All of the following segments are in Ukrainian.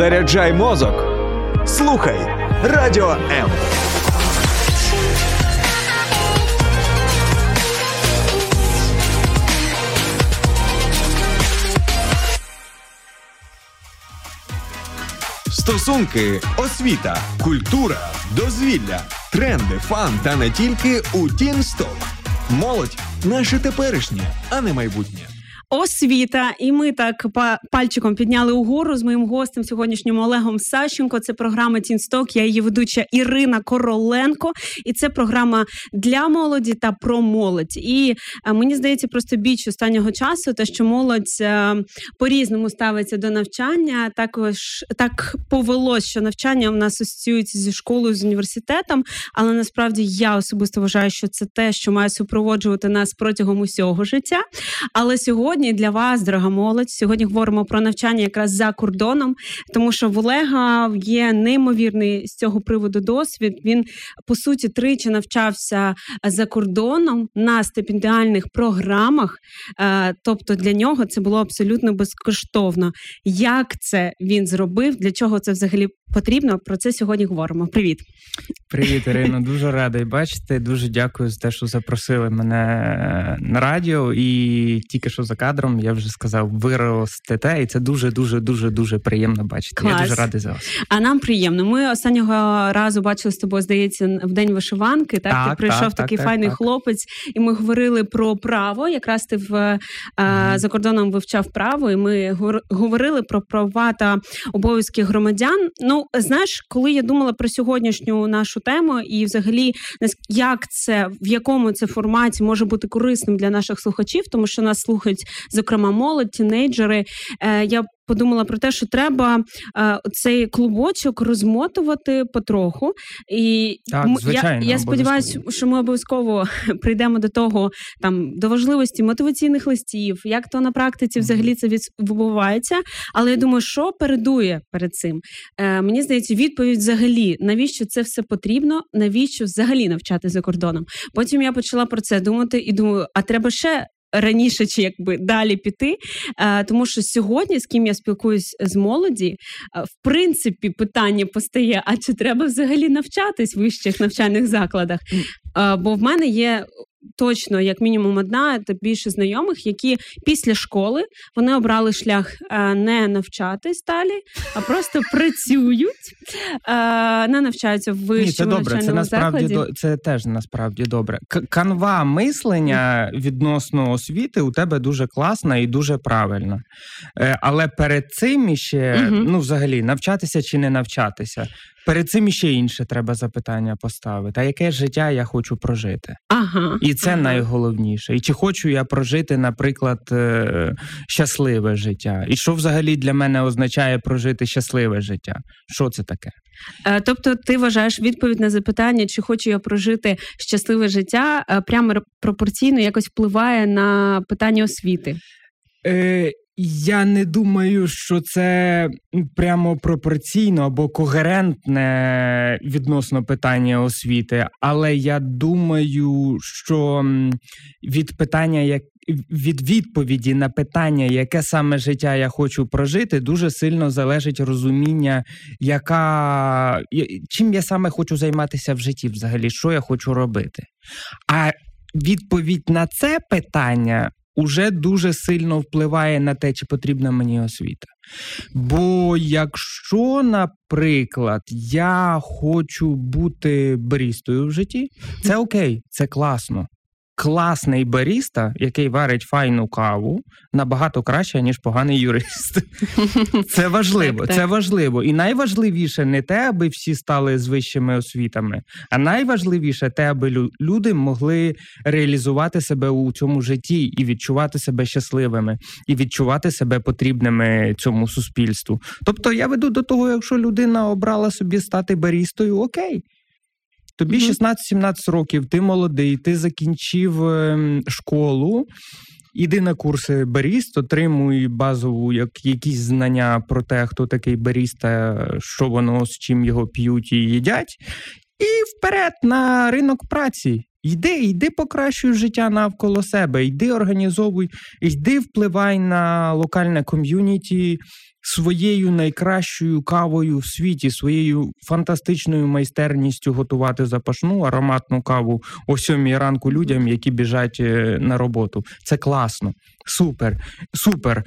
Заряджай мозок. Слухай радіо М. Стосунки, освіта, культура, дозвілля, тренди, фан та не тільки у Тінсток. Молодь наше теперішнє, а не майбутнє освіта, і ми так пальчиком підняли угору з моїм гостем сьогоднішнім Олегом Сащенко. Це програма Тінсток. Я її ведуча Ірина Короленко, і це програма для молоді та про молодь. І е, мені здається, просто біч останнього часу, те, що молодь е, по різному ставиться до навчання. Також так повелось, що навчання в нас асоціюється зі школою з університетом. Але насправді я особисто вважаю, що це те, що має супроводжувати нас протягом усього життя. Але сьогодні сьогодні для вас, дорога молодь. Сьогодні говоримо про навчання якраз за кордоном, тому що в Олега є неймовірний з цього приводу досвід. Він по суті тричі навчався за кордоном на стипендіальних програмах. Е, тобто для нього це було абсолютно безкоштовно. Як це він зробив? Для чого це взагалі потрібно? Про це сьогодні говоримо. Привіт, привіт, Ірино. Дуже радий бачити. Дуже дякую за те, що запросили мене е, на радіо і тільки що за кадром, я вже сказав, виростете, і це дуже, дуже, дуже, дуже приємно бачити. Клас. Я дуже радий за вас. А нам приємно. Ми останнього разу бачили з тобою, здається, в день вишиванки. Так, так ти прийшов так, такий так, файний хлопець, і ми говорили про право. Якраз ти в mm-hmm. за кордоном вивчав право, і ми говорили про права та обов'язки громадян. Ну знаєш, коли я думала про сьогоднішню нашу тему, і взагалі як це в якому це форматі може бути корисним для наших слухачів, тому що нас слухають зокрема молодь, тінейджери. Е, я подумала про те, що треба е, цей клубочок розмотувати потроху. І так, звичайно, я я сподіваюся, що ми обов'язково прийдемо до того, там до важливості мотиваційних листів, як то на практиці взагалі це відбувається. Але я думаю, що передує перед цим. Е, Мені здається, відповідь взагалі, навіщо це все потрібно, навіщо взагалі навчати за кордоном. Потім я почала про це думати і думаю, а треба ще раніше чи якби далі піти. Е, тому що сьогодні, з ким я спілкуюсь з молоді, е, в принципі, питання постає: а чи треба взагалі навчатись в вищих навчальних закладах? Е, бо в мене є точно, як мінімум, одна та більше знайомих, які після школи вони обрали шлях е, не навчатись далі, а просто працюють, е, не навчаються в вищому це добре. Це насправді закладі. це теж насправді добре. Канва мислення відносно освіти у тебе дуже класна і дуже правильна. Е, але перед цим іще, угу. ну взагалі, навчатися чи не навчатися. Перед цим іще інше треба запитання поставити. А яке життя я хочу прожити? Ага. І це ага. найголовніше. І чи хочу я прожити, наприклад, е, щасливе життя? І що взагалі для мене означає прожити щасливе життя? Що це таке? Е, тобто, ти вважаєш відповідь на запитання, чи хочу я прожити щасливе життя, е, прямо пропорційно якось впливає на питання освіти? Е, я не думаю, що це прямо пропорційно або когерентне відносно питання освіти, але я думаю, що від питання, як від відповіді на питання, яке саме життя я хочу прожити, дуже сильно залежить розуміння, яка чим я саме хочу займатися в житті, взагалі, що я хочу робити. А відповідь на це питання уже дуже сильно впливає на те, чи потрібна мені освіта. Бо якщо, наприклад, я хочу бути барістою в житті, це окей, це класно класний баріста, який варить файну каву, набагато краще, ніж поганий юрист. Це важливо. Це важливо. І найважливіше не те, аби всі стали з вищими освітами, а найважливіше те, аби люди могли реалізувати себе у цьому житті і відчувати себе щасливими, і відчувати себе потрібними цьому суспільству. Тобто я веду до того, якщо людина обрала собі стати барістою, окей. Тобі mm 16-17 років, ти молодий, ти закінчив ем, школу. Іди на курси баріст, отримуй базову як якісь знання про те, хто такий баріста, що воно з чим його п'ють і їдять, і вперед на ринок праці. Йди, йди покращуй життя навколо себе, йди організовуй, йди впливай на локальне ком'юніті своєю найкращою кавою в світі, своєю фантастичною майстерністю готувати запашну ароматну каву о сьомій ранку людям, які біжать е, на роботу. Це класно, супер, супер.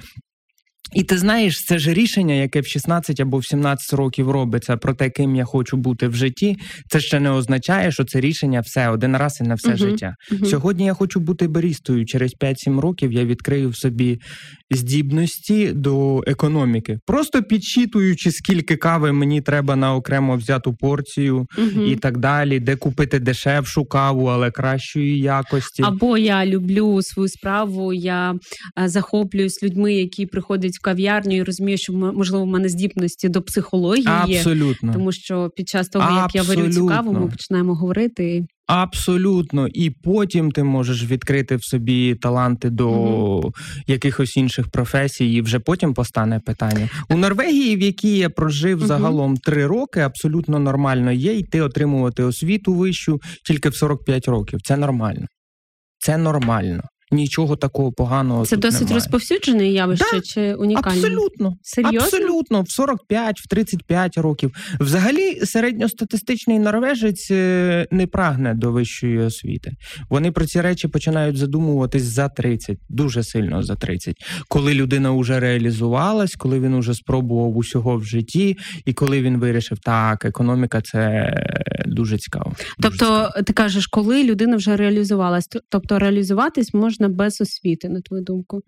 І ти знаєш, це ж рішення, яке в 16 або в 17 років робиться про те, ким я хочу бути в житті. Це ще не означає, що це рішення все один раз і на все uh життя. uh Сьогодні я хочу бути барістою. Через 5-7 років я відкрию в собі здібності до економіки, просто підсчитуючи, скільки кави мені треба на окремо взяту порцію і так далі, де купити дешевшу каву, але кращої якості. Або я люблю свою справу, я захоплююсь людьми, які приходять в кав'ярню і розумію, що можливо в мене здібності до психології Абсолютно. тому що під час того, як я варю цю каву, ми починаємо говорити. Абсолютно, і потім ти можеш відкрити в собі таланти до mm якихось інших професій, і вже потім постане питання у Норвегії, в якій я прожив mm загалом три роки. Абсолютно нормально є йти отримувати освіту вищу тільки в 45 років. Це нормально, це нормально нічого такого поганого. Це тут досить немає. розповсюджене явище да, чи унікальне? Абсолютно. Серйозно? Абсолютно, в 45, в 35 років. Взагалі, середньостатистичний норвежець е, не прагне до вищої освіти. Вони про ці речі починають задумуватись за 30, дуже сильно за 30. Коли людина вже реалізувалась, коли він уже спробував усього в житті, і коли він вирішив, так, економіка це дуже цікаво. Дуже тобто, цікаво. ти кажеш, коли людина вже реалізувалась, тобто реалізуватись можна можна без освіти, на твою думку?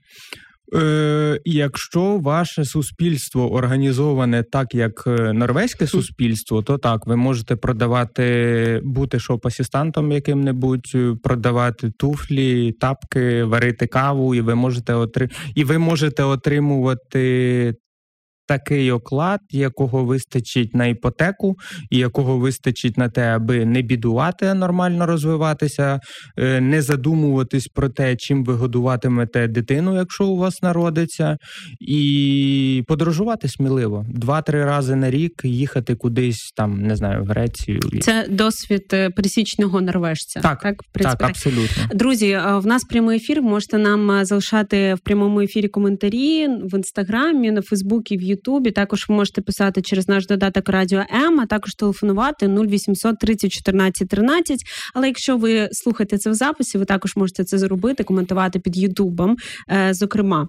Е, Якщо ваше суспільство організоване так, як е, норвезьке суспільство, то так, ви можете продавати, бути shop assistant ом яким-небудь, е, продавати туфлі, тапки, варити каву, і ви можете отри... і ви можете отримувати такий оклад, якого вистачить на іпотеку, і якого вистачить на те, аби не бідувати, а нормально розвиватися, е, не задумуватись про те, чим ви годуватимете дитину, якщо у вас народиться, і подорожувати сміливо два-три рази на рік їхати кудись там, не знаю, в Грецію. Це досвід е, пересічного норвежця. Так, так, так, абсолютно. Друзі, е, в нас прямий ефір. Можете нам залишати в прямому ефірі коментарі в інстаграмі, на Фейсбуці, в Ютубі. Ютубі. Також ви можете писати через наш додаток Радіо М, а також телефонувати 0800 30 14 13. Але якщо ви слухаєте це в записі, ви також можете це зробити, коментувати під Ютубом. Е, зокрема,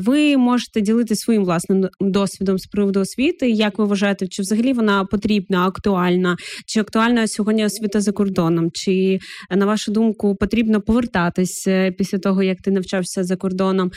ви можете ділитися своїм власним досвідом з приводу освіти. Як ви вважаєте, чи взагалі вона потрібна, актуальна, чи актуальна сьогодні освіта за кордоном? Чи на вашу думку потрібно повертатись е, після того, як ти навчався за кордоном?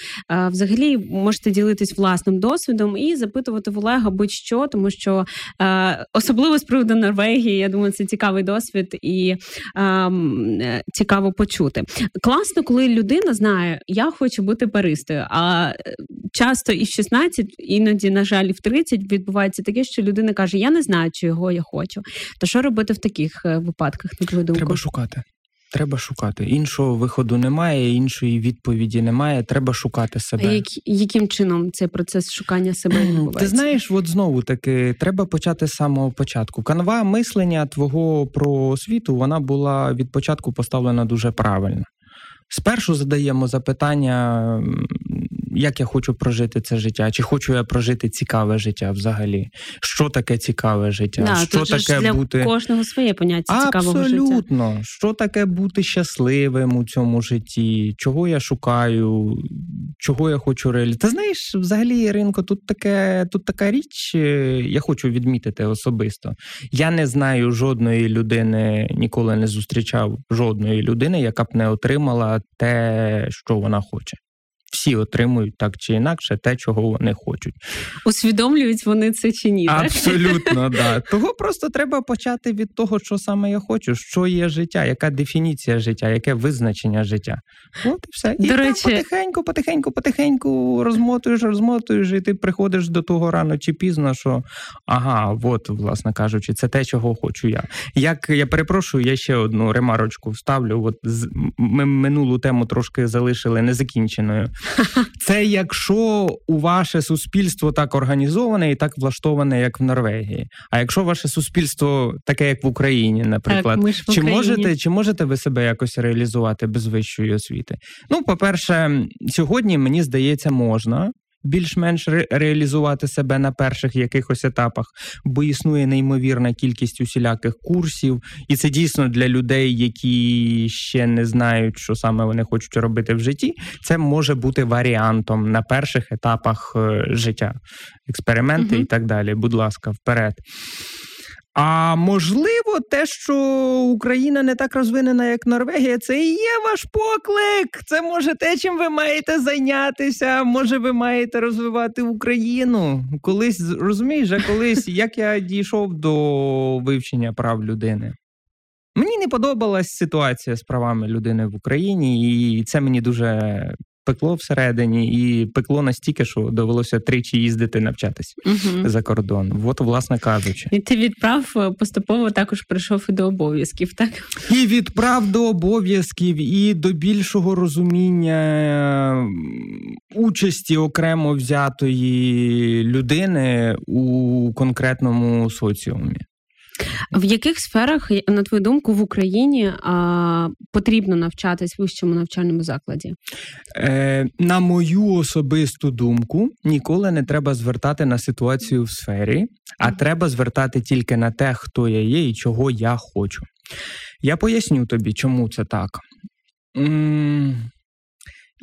Взагалі можете ділитись власним досвідом і запитувати в Олега будь-що, тому що е, особливо з приводу Норвегії, я думаю, це цікавий досвід і ем, е, цікаво почути. Класно, коли людина знає, я хочу бути баристою, а е, часто і в 16, іноді, на жаль, і в 30 відбувається таке, що людина каже: Я не знаю, чого я хочу. То що робити в таких е, випадках? на твою думку? Треба шукати. Треба шукати. Іншого виходу немає, іншої відповіді немає. Треба шукати себе. А як, яким чином цей процес шукання себе відбувається? Ти знаєш, от знову таки треба почати з самого початку. Канва мислення твого про освіту вона була від початку поставлена дуже правильно. Спершу задаємо запитання, як я хочу прожити це життя, чи хочу я прожити цікаве життя взагалі? Що таке цікаве життя? Да, що таке для бути кожного своє поняття цікавого Абсолютно. життя. Що таке бути щасливим у цьому житті? Чого я шукаю, чого я хочу реалізувати? Ти знаєш, взагалі, Іринко, тут таке, тут така річ, е, я хочу відмітити особисто. Я не знаю жодної людини, ніколи не зустрічав жодної людини, яка б не отримала те, що вона хоче всі отримують так чи інакше те, чого вони хочуть. Усвідомлюють вони це чи ні? Абсолютно, да. Того просто треба почати від того, що саме я хочу, що є життя, яка дефініція життя, яке визначення життя. От і все. І До речі... потихеньку, потихеньку, потихеньку розмотуєш, розмотуєш, і ти приходиш до того рано чи пізно, що ага, от, власне кажучи, це те, чого хочу я. Як я перепрошую, я ще одну ремарочку вставлю. От ми минулу тему трошки залишили незакінченою. Це якщо у ваше суспільство так організоване і так влаштоване, як в Норвегії. А якщо ваше суспільство таке, як в Україні, наприклад, так, ми ж в чи можете чи можете ви себе якось реалізувати без вищої освіти? Ну, по-перше, сьогодні мені здається, можна більш-менш ре- реалізувати себе на перших якихось етапах, бо існує неймовірна кількість усіляких курсів, і це дійсно для людей, які ще не знають, що саме вони хочуть робити в житті. Це може бути варіантом на перших етапах е, життя, експерименти угу. і так далі. Будь ласка, вперед. А можливо, те, що Україна не так розвинена, як Норвегія, це і є ваш поклик. Це може те, чим ви маєте зайнятися. Може, ви маєте розвивати Україну. Колись розумієш, а колись як я дійшов до вивчення прав людини. Мені не подобалась ситуація з правами людини в Україні, і це мені дуже пекло всередині, і пекло настільки, що довелося тричі їздити навчатись Угу. за кордон. От, власне кажучи. І ти відправ е, поступово також прийшов і до обов'язків, так? І від прав до обов'язків, і до більшого розуміння участі окремо взятої людини у конкретному соціумі. В яких сферах, на твою думку, в Україні а, потрібно навчатись в вищому навчальному закладі? Е, на мою особисту думку, ніколи не треба звертати на ситуацію в сфері, а треба звертати тільки на те, хто я є і чого я хочу. Я поясню тобі, чому це так. М,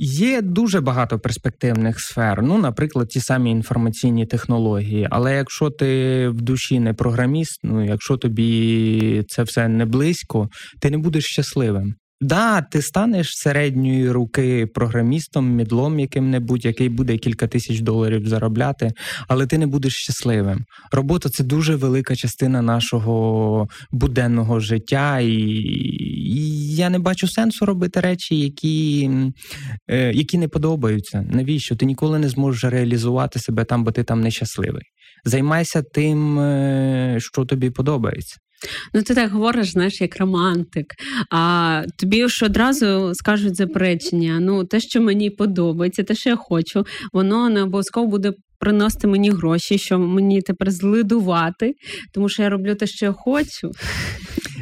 Є дуже багато перспективних сфер, ну, наприклад, ті самі інформаційні технології. Але якщо ти в душі не програміст, ну якщо тобі це все не близько, ти не будеш щасливим. Да, ти станеш середньої руки програмістом, мідлом яким-небудь, який буде кілька тисяч доларів заробляти, але ти не будеш щасливим. Робота це дуже велика частина нашого буденного життя, і, і я не бачу сенсу робити речі, які, е, які не подобаються. Навіщо? Ти ніколи не зможеш реалізувати себе там, бо ти там нещасливий. Займайся тим, е, що тобі подобається. Ну, ти так говориш, знаєш, як романтик. А тобі ж одразу скажуть заперечення. Ну, те, що мені подобається, те, що я хочу, воно не обов'язково буде приносити мені гроші, що мені тепер злидувати, тому що я роблю те, що я хочу.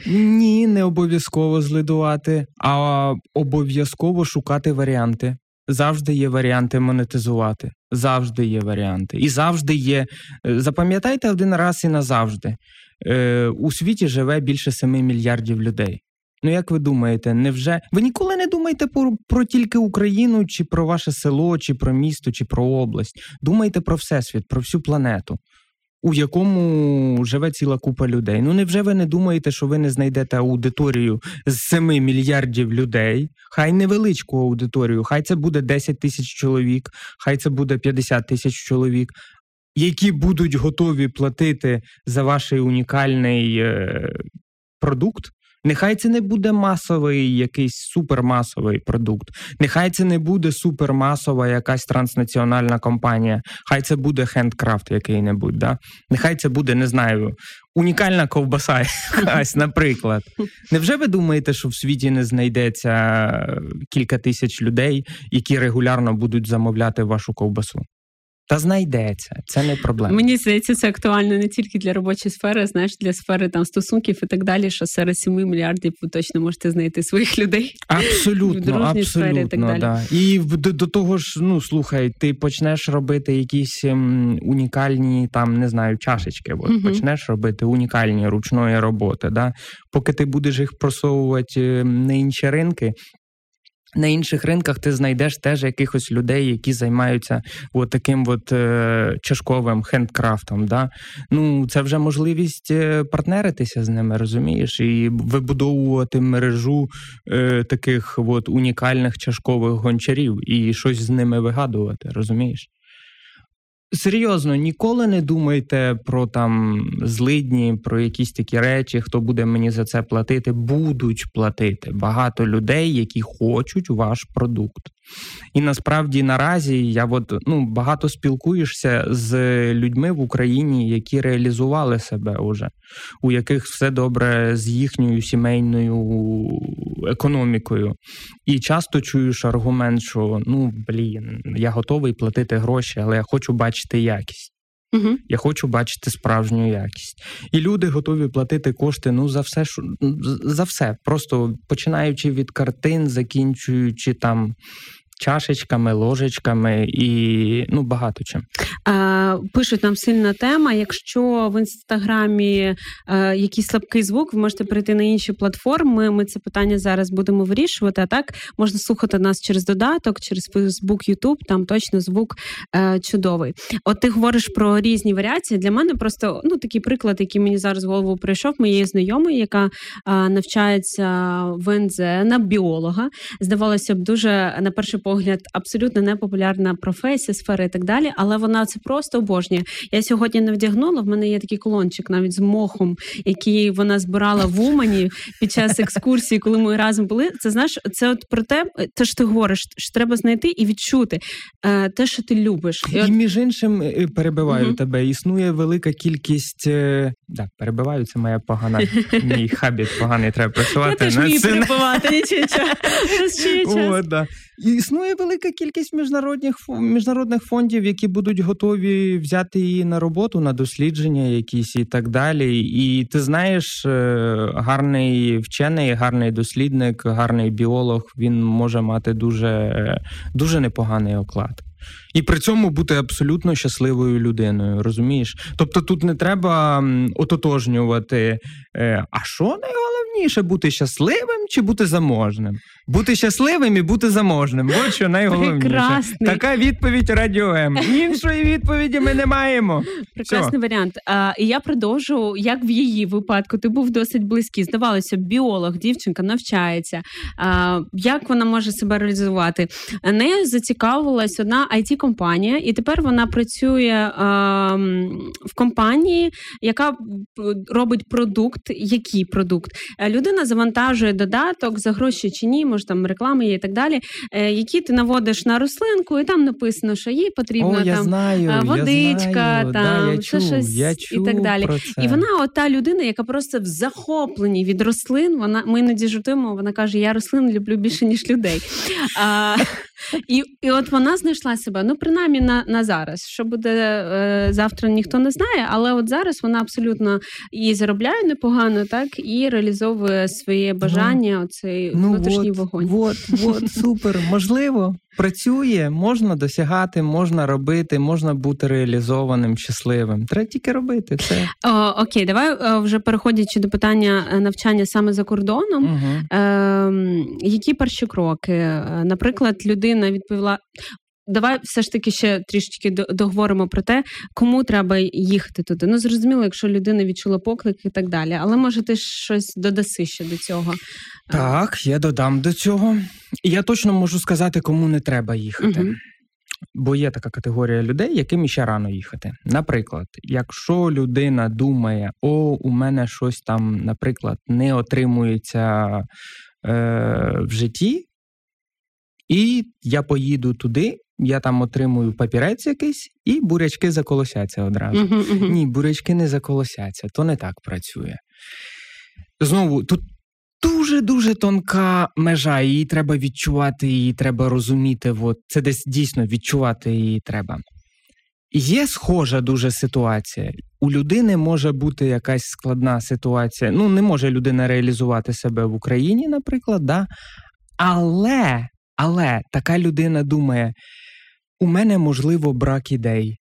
Ні, не обов'язково злидувати, а обов'язково шукати варіанти. Завжди є варіанти монетизувати. Завжди є варіанти. І завжди є. е, Запам'ятайте один раз і назавжди. Е, У світі живе більше 7 мільярдів людей. Ну, як ви думаєте, невже ви ніколи не думаєте про, про тільки Україну, чи про ваше село, чи про місто, чи про область? Думайте про всесвіт, про всю планету, у якому живе ціла купа людей. Ну невже ви не думаєте, що ви не знайдете аудиторію з 7 мільярдів людей? Хай невеличку аудиторію, хай це буде 10 тисяч чоловік, хай це буде 50 тисяч чоловік. Які будуть готові платити за ваш унікальний е, продукт, Нехай це не буде масовий якийсь супермасовий продукт. Нехай це не буде супермасова якась транснаціональна компанія. Хай це буде хендкрафт який-небудь. Да? Нехай це буде, не знаю, унікальна ковбаса якась, наприклад. Невже ви думаєте, що в світі не знайдеться кілька тисяч людей, які регулярно будуть замовляти вашу ковбасу? Та знайдеться, це не проблема. Мені здається, це актуально не тільки для робочої сфери, знаєш, для сфери там стосунків і так далі. Що серед 7 мільярдів ви точно можете знайти своїх людей. в Абсолютно, сфері і так далі. да. І до, до того ж, ну слухай, ти почнеш робити якісь ем, унікальні там, не знаю, чашечки. От, Мгм. Почнеш робити унікальні ручної роботи. Да? Поки ти будеш їх просовувати ем, на інші ринки. На інших ринках ти знайдеш теж якихось людей, які займаються от таким от е, чашковим хендкрафтом. Да? Ну, це вже можливість е, партнеритися з ними, розумієш, і вибудовувати мережу е, таких от унікальних чашкових гончарів і щось з ними вигадувати, розумієш? Серйозно, ніколи не думайте про там злидні, про якісь такі речі, хто буде мені за це платити. Будуть платити багато людей, які хочуть ваш продукт. І насправді наразі я от, ну, багато спілкуєшся з людьми в Україні, які реалізували себе уже, у яких все добре з їхньою сімейною економікою. І часто чуєш аргумент, що ну блін, я готовий платити гроші, але я хочу бачити якість. Угу. Я хочу бачити справжню якість. І люди готові платити кошти ну за все, що за все. Просто починаючи від картин, закінчуючи там чашечками, ложечками і ну багато чим. Пишуть нам сильна тема. Якщо в інстаграмі е, якийсь слабкий звук, ви можете перейти на інші платформи. Ми це питання зараз будемо вирішувати. А так можна слухати нас через додаток, через Facebook, YouTube, Там точно звук е, чудовий. От ти говориш про різні варіації. Для мене просто ну такий приклад, який мені зараз в голову прийшов, моєї знайомої, яка а, навчається в НЗ на біолога. Здавалося б, дуже на перший погляд, абсолютно непопулярна професія, сфера і так далі, але вона це просто обожнює. Я сьогодні не вдягнула. В мене є такий колончик навіть з мохом, який вона збирала в Умані під час екскурсії, коли ми разом були. Це знаєш, це от про те, те що ти говориш, що треба знайти і відчути е, те, що ти любиш, і, от... між іншим е, перебиваю угу. тебе. Існує велика кількість. Е, да, перебиваю, це моя погана мій хабіт поганий. Треба працювати. Я теж вмію перебивати, нічого. О, да. Існує велика кількість міжнародних міжнародних фондів, які будуть готові взяти її на роботу, на дослідження, якісь і так далі. І ти знаєш, е, гарний вчений, гарний дослідник, гарний біолог він може мати дуже, дуже непоганий оклад. І при цьому бути абсолютно щасливою людиною, розумієш? Тобто тут не треба ототожнювати, е, а що найголовніше бути щасливим чи бути заможним? Бути щасливим і бути заможним. От що найголовніше. Прекрасний. Така відповідь Радіо М. Іншої відповіді ми не маємо. Прекрасний Все. варіант. А, І я продовжу, як в її випадку, ти був досить близький. Здавалося, біолог, дівчинка навчається. А, Як вона може себе реалізувати? Нею зацікавилась одна it компанія, і тепер вона працює а, в компанії, яка робить продукт. Який продукт? Людина завантажує додаток за гроші чи ні може там реклами є і так далі, е, які ти наводиш на рослинку, і там написано, що їй потрібна О, я там знаю, водичка, я знаю. там да, я чув, щось я чув і так далі. Про це. І вона, от та людина, яка просто в захопленні від рослин. Вона ми іноді жартуємо, вона каже: Я рослин люблю більше ніж людей. А, І і от вона знайшла себе. Ну, принаймні на на зараз. Що буде е, завтра, ніхто не знає, але от зараз вона абсолютно і заробляє непогано, так і реалізовує своє ну, бажання. Оцей ну, внутрішній от, вогонь. От, от, супер, можливо. Працює, можна досягати, можна робити, можна бути реалізованим, щасливим. Треба тільки робити це. О, Окей, давай е, вже переходячи до питання е, навчання саме за кордоном. Угу. Е, Які перші кроки? Е, наприклад, людина відповіла. Давай все ж таки ще трішечки договоримо про те, кому треба їхати туди. Ну зрозуміло, якщо людина відчула поклик і так далі. Але може ти щось додаси ще до цього? Так, я додам до цього. І я точно можу сказати, кому не треба їхати. Угу. Бо є така категорія людей, яким ще рано їхати. Наприклад, якщо людина думає, о, у мене щось там, наприклад, не отримується е, в житті, і я поїду туди, я там отримую папірець якийсь, і бурячки заколосяться одразу. Uh-huh, uh-huh. Ні, бурячки не заколосяться, то не так працює. Знову, тут дуже-дуже тонка межа, її треба відчувати, її треба розуміти. От, Це десь дійсно відчувати її треба. Є схожа дуже ситуація. У людини може бути якась складна ситуація. Ну, не може людина реалізувати себе в Україні, наприклад, да? але але така людина думає: у мене можливо брак ідей,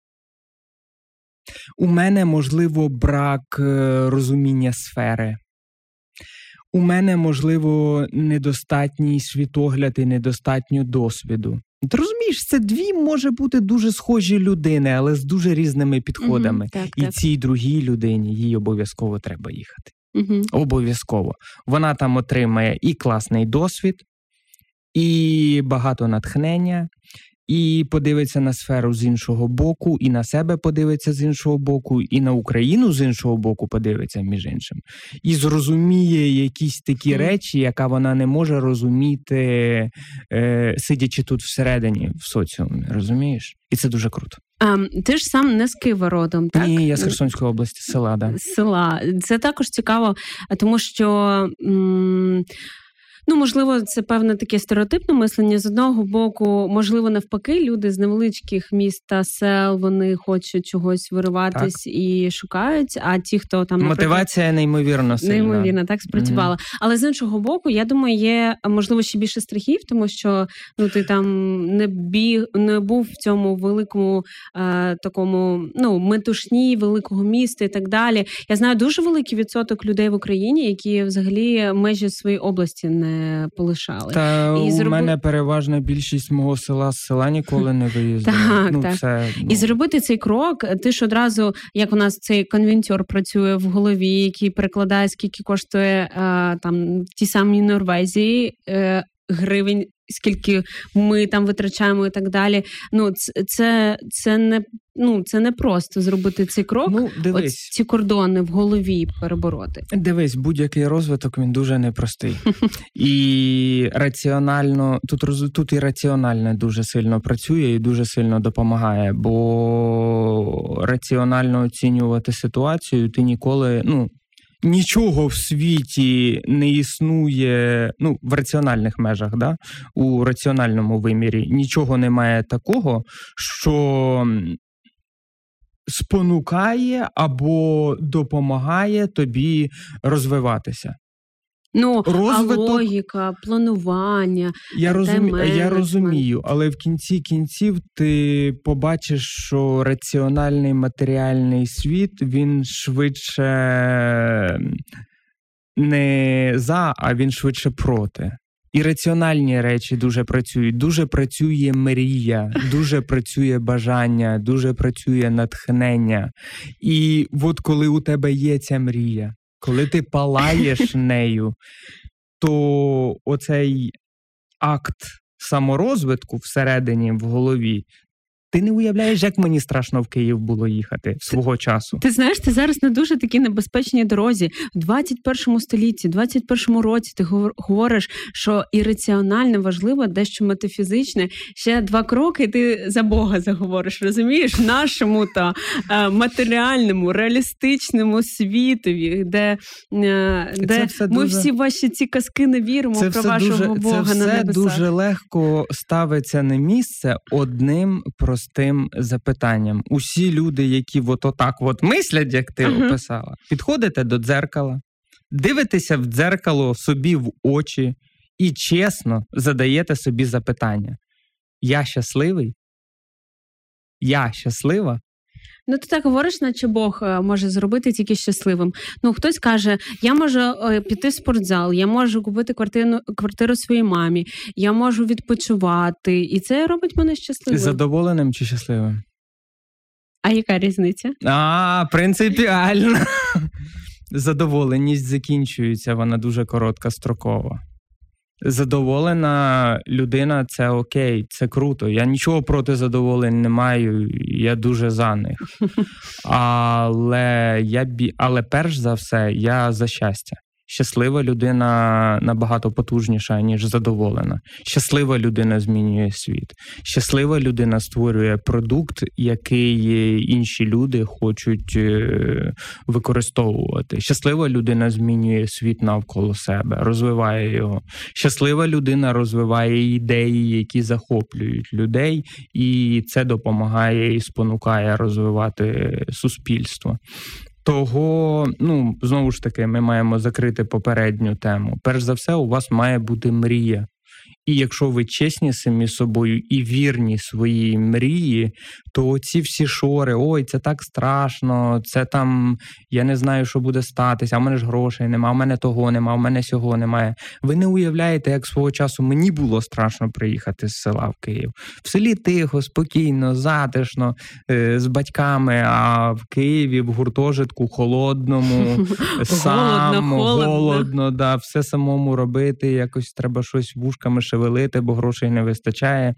у мене можливо брак е, розуміння сфери. У мене, можливо, недостатній світогляд і недостатньо досвіду. Ти розумієш, це дві може бути дуже схожі людини, але з дуже різними підходами. Угу, так, і так. цій другій людині їй обов'язково треба їхати. Угу. Обов'язково. Вона там отримає і класний досвід, і багато натхнення, і подивиться на сферу з іншого боку, і на себе подивиться з іншого боку, і на Україну з іншого боку подивиться, між іншим, і зрозуміє якісь такі речі, яка вона не може розуміти, е, сидячи тут всередині в соціумі. Розумієш? І це дуже круто. А, Ти ж сам не з Києва родом, так? Ні, я з Херсонської області, села, да. Села. Це також цікаво, тому що. М- Ну, можливо, це певне таке стереотипне мислення. З одного боку, можливо, навпаки, люди з невеличких міст та сел вони хочуть чогось вириватись так. і шукають. А ті, хто там мотивація неймовірно сильна. неймовірно так спрацювала. Mm-hmm. Але з іншого боку, я думаю, є можливо ще більше страхів, тому що ну ти там не біг, не був в цьому великому е, такому ну метушні великого міста і так далі. Я знаю дуже великий відсоток людей в Україні, які взагалі межі своєї області не полишали. Та і у зроб... мене переважна більшість мого села з села ніколи не виїздила. Так, ну, так. Це, ну... І зробити цей крок, ти ж одразу, як у нас цей конвентер працює в голові, який перекладає, скільки коштує а, там ті самі Норвезії. Е, гривень скільки ми там витрачаємо і так далі. Ну, це це не ну це не просто зробити цей крок. Ну, дивись. Ось ці кордони в голові перебороти. Дивись, будь-який розвиток він дуже непростий і раціонально тут тут і раціональне дуже сильно працює і дуже сильно допомагає, бо раціонально оцінювати ситуацію ти ніколи ну нічого в світі не існує ну, в раціональних межах, да? у раціональному вимірі нічого немає такого, що спонукає або допомагає тобі розвиватися. Ну, Розвиток... а логіка, планування. Я розумію, я розумію, але в кінці кінців ти побачиш, що раціональний матеріальний світ він швидше не за, а він швидше проти. І раціональні речі дуже працюють. Дуже працює мрія, дуже працює бажання, дуже працює натхнення. І от коли у тебе є ця мрія, коли ти палаєш нею, то оцей акт саморозвитку всередині в голові ти не уявляєш, як мені страшно в Київ було їхати свого часу. Ти знаєш, ти зараз на дуже такій небезпечній дорозі в 21 столітті, 21 році. Ти говориш, що ірраціональне важливо, дещо метафізичне. Ще два кроки, і ти за Бога заговориш. Розумієш, нашому та е, матеріальному, реалістичному світові, де е, де ми дуже... всі ваші ці казки не віримо це про вашого дуже, Бога це на все дуже легко ставиться на місце одним про простим запитанням. Усі люди, які от отак от мислять, як ти uh-huh. описала, підходите до дзеркала, дивитеся в дзеркало собі в очі і чесно задаєте собі запитання: Я щасливий? Я щаслива? Ну, ти так говориш, наче Бог е, може зробити тільки щасливим. Ну, хтось каже, я можу е, піти в спортзал, я можу купити квартиру квартиру своїй мамі, я можу відпочивати, і це робить мене щасливим. Задоволеним чи щасливим? А яка різниця? А, принципіально. Задоволеність закінчується, вона дуже коротка, строкова задоволена людина це окей, це круто. Я нічого проти задоволень не маю, я дуже за них. Але я бі... але перш за все, я за щастя. Щаслива людина набагато потужніша, ніж задоволена. Щаслива людина змінює світ. Щаслива людина створює продукт, який інші люди хочуть е, використовувати. Щаслива людина змінює світ навколо себе, розвиває його. Щаслива людина розвиває ідеї, які захоплюють людей, і це допомагає і спонукає розвивати суспільство. Того, ну знову ж таки, ми маємо закрити попередню тему. Перш за все, у вас має бути мрія. І якщо ви чесні самі собою і вірні своїй мрії, то ці всі шори, ой, це так страшно, це там я не знаю, що буде статися, а в мене ж грошей нема, в мене того нема, в мене сього немає. Ви не уявляєте, як свого часу мені було страшно приїхати з села в Київ. В селі тихо, спокійно, затишно, е, з батьками, а в Києві в гуртожитку холодному, сам, голодно, да, все самому робити, якось треба щось вушками шевелити, бо грошей не вистачає,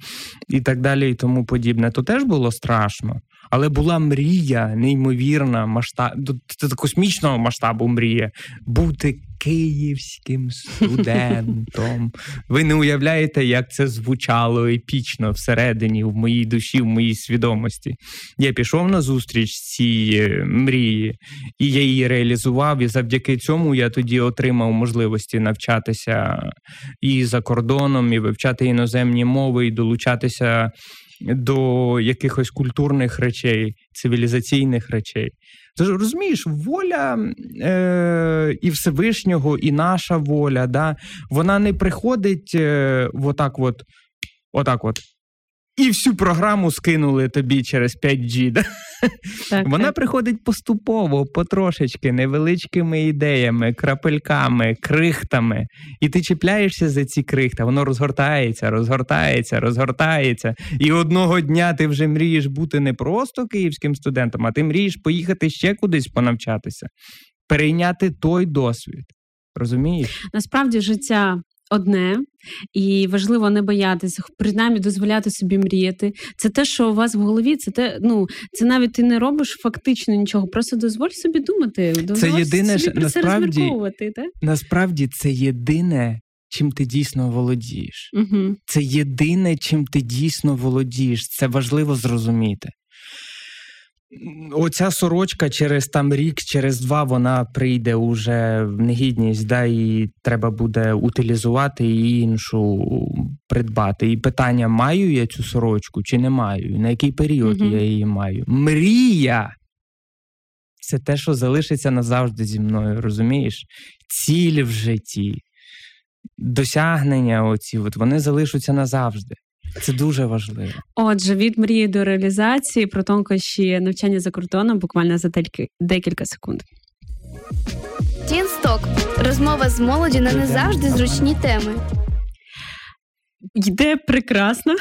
і так далі, і тому подібне. То теж було страшно. Але була мрія, неймовірна масштаб, до космічного масштабу мрія бути київським студентом. Ви не уявляєте, як це звучало епічно всередині, в моїй душі, в моїй свідомості. Я пішов на зустріч цій мрії, і я її реалізував. І завдяки цьому я тоді отримав можливості навчатися і за кордоном, і вивчати іноземні мови, і долучатися до якихось культурних речей, цивілізаційних речей. Тож розумієш, воля е, і Всевишнього, і наша воля, да, вона не приходить е, отак от, отак от і всю програму скинули тобі через 5G. Да? Так, Вона так. приходить поступово, потрошечки, невеличкими ідеями, крапельками, крихтами. І ти чіпляєшся за ці крихти, воно розгортається, розгортається, розгортається. І одного дня ти вже мрієш бути не просто київським студентом, а ти мрієш поїхати ще кудись понавчатися, перейняти той досвід. Розумієш? Насправді життя одне, і важливо не боятися, принаймні дозволяти собі мріяти. Це те, що у вас в голові, це те, ну це навіть ти не робиш фактично нічого. Просто дозволь собі думати. Дозволь це єдине собі про насправді, це так? насправді це єдине. Чим ти дійсно володієш, угу. це єдине, чим ти дійсно володієш. Це важливо зрозуміти оця сорочка через там рік, через два вона прийде уже в негідність, да, і треба буде утилізувати і іншу придбати. І питання: маю я цю сорочку чи не маю? На який період угу. я її маю? Мрія! Це те, що залишиться назавжди зі мною, розумієш? Цілі в житті, досягнення оці, от вони залишаться назавжди. Це дуже важливо. Отже, від мрії до реалізації про тонкощі навчання за кордоном буквально за декілька секунд. Тінсток розмова з молоді на не завжди зручні теми. Йде прекрасно,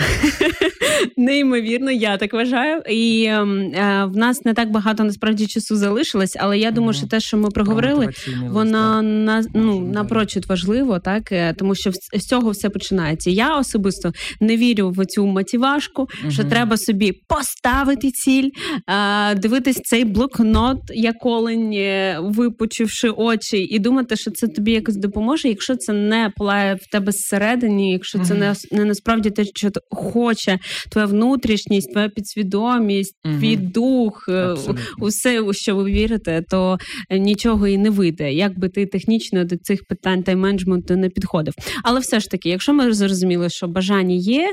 неймовірно, я так вважаю. І ем, е, в нас не так багато насправді часу залишилось, але я думаю, що те, що ми проговорили, воно на ну напрочуд важливо, так е, тому що з цього все починається. Я особисто не вірю в цю мотивашку, що треба собі поставити ціль, е, дивитись цей блокнот, як олень, е, випучивши очі, і думати, що це тобі якось допоможе, якщо це не палає в тебе зсередині, якщо це не не насправді те, що хоче твоя внутрішність, твоя підсвідомість, угу. твій дух, е, Абсолютно. усе, у що ви вірите, то нічого і не вийде. Як би ти технічно до цих питань тайм-менеджменту не підходив. Але все ж таки, якщо ми зрозуміли, що бажання є,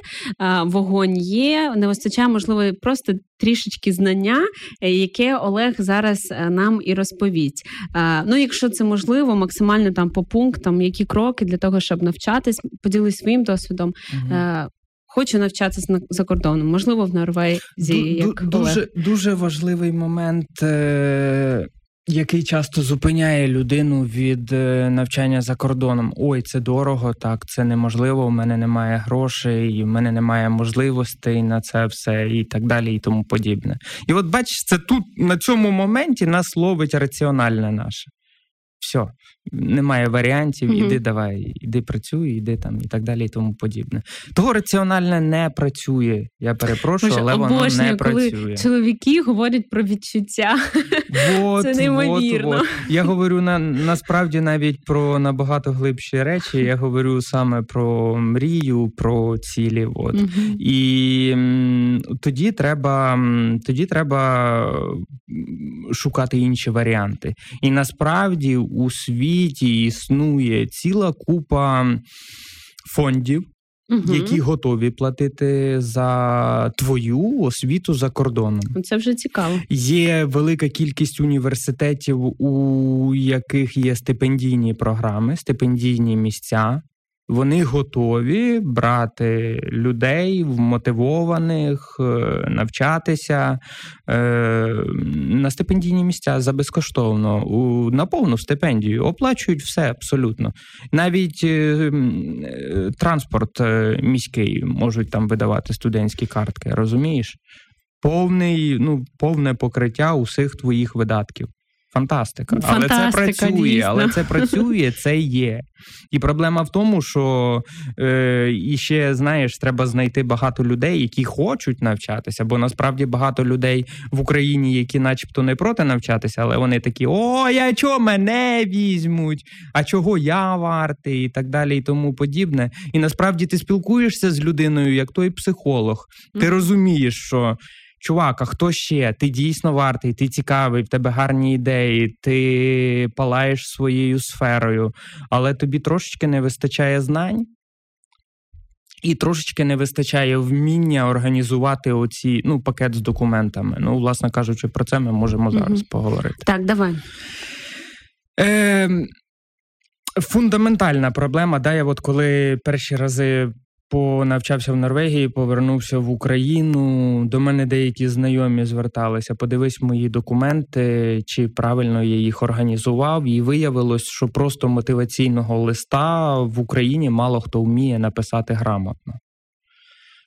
вогонь є, не вистачає, можливо, просто трішечки знання, е, яке Олег зараз е, нам і розповість. Ну, якщо це можливо, максимально там по пунктам, які кроки для того, щоб навчатись, поділись своїм досвідом. Угу. Хочу навчатися за кордоном, можливо, в Норвегії. як Дуже Олег. дуже важливий момент який часто зупиняє людину від е, навчання за кордоном. Ой, це дорого, так це неможливо. У мене немає грошей, у мене немає можливостей на це все і так далі, і тому подібне. І от бачиш, це тут на цьому моменті нас ловить раціональне наше. Все, немає варіантів, mm-hmm. іди давай, іди працюй, іди там і так далі, і тому подібне. Того раціональне не працює. Я перепрошую, Боже, але воно не коли працює. Чоловіки говорять про відчуття. Вот, Це неймовірно. Вот, вот. Я говорю на насправді навіть про набагато глибші речі. Я говорю саме про мрію, про цілі. От. Mm-hmm. І м, тоді треба тоді треба шукати інші варіанти. І насправді у світі існує ціла купа фондів. Угу. Які готові платити за твою освіту за кордоном, це вже цікаво. Є велика кількість університетів, у яких є стипендійні програми, стипендійні місця, вони готові брати людей вмотивованих, е, навчатися е, на стипендійні місця за безкоштовно, на повну стипендію, оплачують все абсолютно. Навіть е, транспорт міський можуть там видавати студентські картки, розумієш? Повний, ну, Повне покриття усіх твоїх видатків. Фантастика. Але це працює, дійсно. але це працює, це є. І проблема в тому, що е, і ще знаєш, треба знайти багато людей, які хочуть навчатися, бо насправді багато людей в Україні, які, начебто, не проти навчатися, але вони такі: о, я чого мене візьмуть, а чого я вартий, і так далі, і тому подібне. І насправді ти спілкуєшся з людиною, як той психолог. Ти розумієш, що чувак, а хто ще? Ти дійсно вартий, ти цікавий, в тебе гарні ідеї, ти палаєш своєю сферою, але тобі трошечки не вистачає знань. І трошечки не вистачає вміння організувати оці ну, пакет з документами. Ну, власне кажучи, про це ми можемо зараз угу. поговорити. Так, давай. Е, Фундаментальна проблема. Да, я от коли перші рази понавчався в Норвегії, повернувся в Україну. До мене деякі знайомі зверталися. Подивись мої документи, чи правильно я їх організував. І виявилось, що просто мотиваційного листа в Україні мало хто вміє написати грамотно.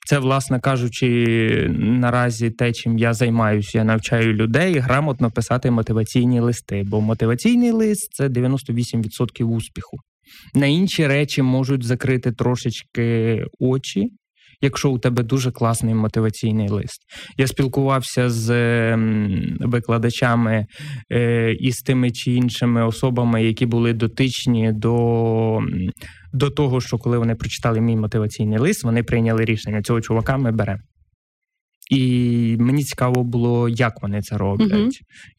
Це, власне кажучи, наразі те, чим я займаюся, я навчаю людей грамотно писати мотиваційні листи, бо мотиваційний лист це 98% успіху. На інші речі можуть закрити трошечки очі, якщо у тебе дуже класний мотиваційний лист. Я спілкувався з викладачами е, і з тими чи іншими особами, які були дотичні до. До того, що коли вони прочитали мій мотиваційний лист, вони прийняли рішення цього чувака ми беремо. І мені цікаво було, як вони це роблять. Угу.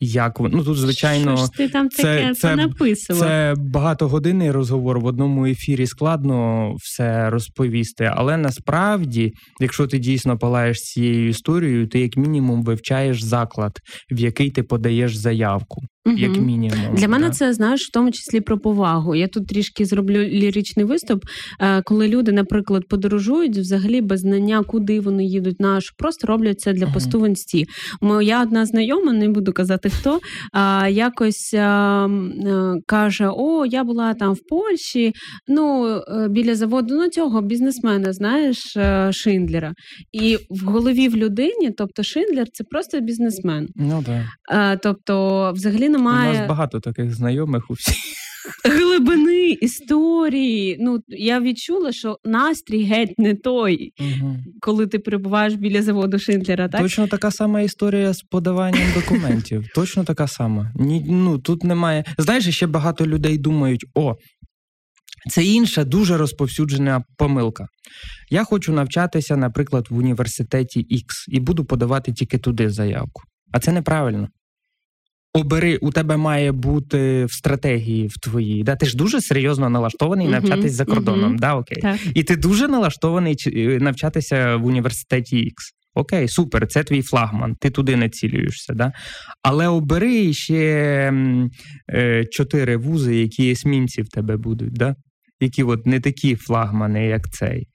Як Ну тут, звичайно, Що ж ти там таке це, написував? Це багатогодинний розговор. В одному ефірі складно все розповісти. Але насправді, якщо ти дійсно палаєш цією історією, ти як мінімум вивчаєш заклад, в який ти подаєш заявку. Угу. Як мінімум для мене це знаєш в тому числі про повагу. Я тут трішки зроблю ліричний виступ, е, коли люди, наприклад, подорожують взагалі без знання, куди вони їдуть, на що просто роблять це для посту в інсті. Моя одна знайома, не буду казати хто, якось е, каже: О, я була там в Польщі, ну е, біля заводу ну, цього бізнесмена, знаєш, Шиндлера. І в голові в людині, тобто Шиндлер, це просто бізнесмен. Ну так. Тобто, взагалі немає. У нас багато таких знайомих у всіх. Глибини історії. Ну я відчула, що настрій геть не той, угу. коли ти перебуваєш біля заводу Шиндлера. Так точно така сама історія з подаванням документів. Точно така сама. Ні, ну тут немає. Знаєш, ще багато людей думають: о, це інша дуже розповсюджена помилка. Я хочу навчатися, наприклад, в університеті X і буду подавати тільки туди заявку. А це неправильно обери, у тебе має бути в стратегії в твоїй. Да? Ти ж дуже серйозно налаштований uh-huh, навчатись за кордоном. Uh-huh. Да? Окей. Так. І ти дуже налаштований е, навчатися в університеті X. Окей, супер, це твій флагман, ти туди не цілюєшся. Да? Але обери ще е, чотири вузи, які есмінці в тебе будуть. Да? Які от не такі флагмани, як цей.